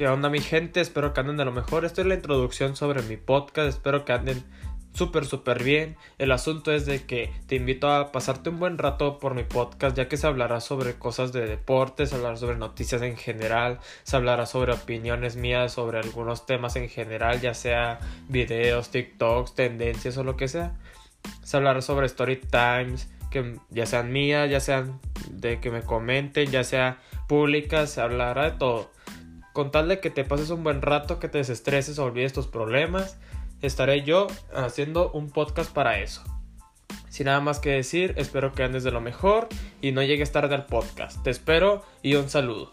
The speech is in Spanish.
¿Qué onda mi gente? Espero que anden de lo mejor. Esta es la introducción sobre mi podcast. Espero que anden súper, súper bien. El asunto es de que te invito a pasarte un buen rato por mi podcast, ya que se hablará sobre cosas de deportes, se hablará sobre noticias en general, se hablará sobre opiniones mías sobre algunos temas en general, ya sea videos, TikToks, tendencias o lo que sea. Se hablará sobre story times, que ya sean mías, ya sean de que me comenten, ya sea públicas, se hablará de todo. Con tal de que te pases un buen rato, que te desestreses olvides tus problemas, estaré yo haciendo un podcast para eso. Sin nada más que decir, espero que andes de lo mejor y no llegues tarde al podcast. Te espero y un saludo.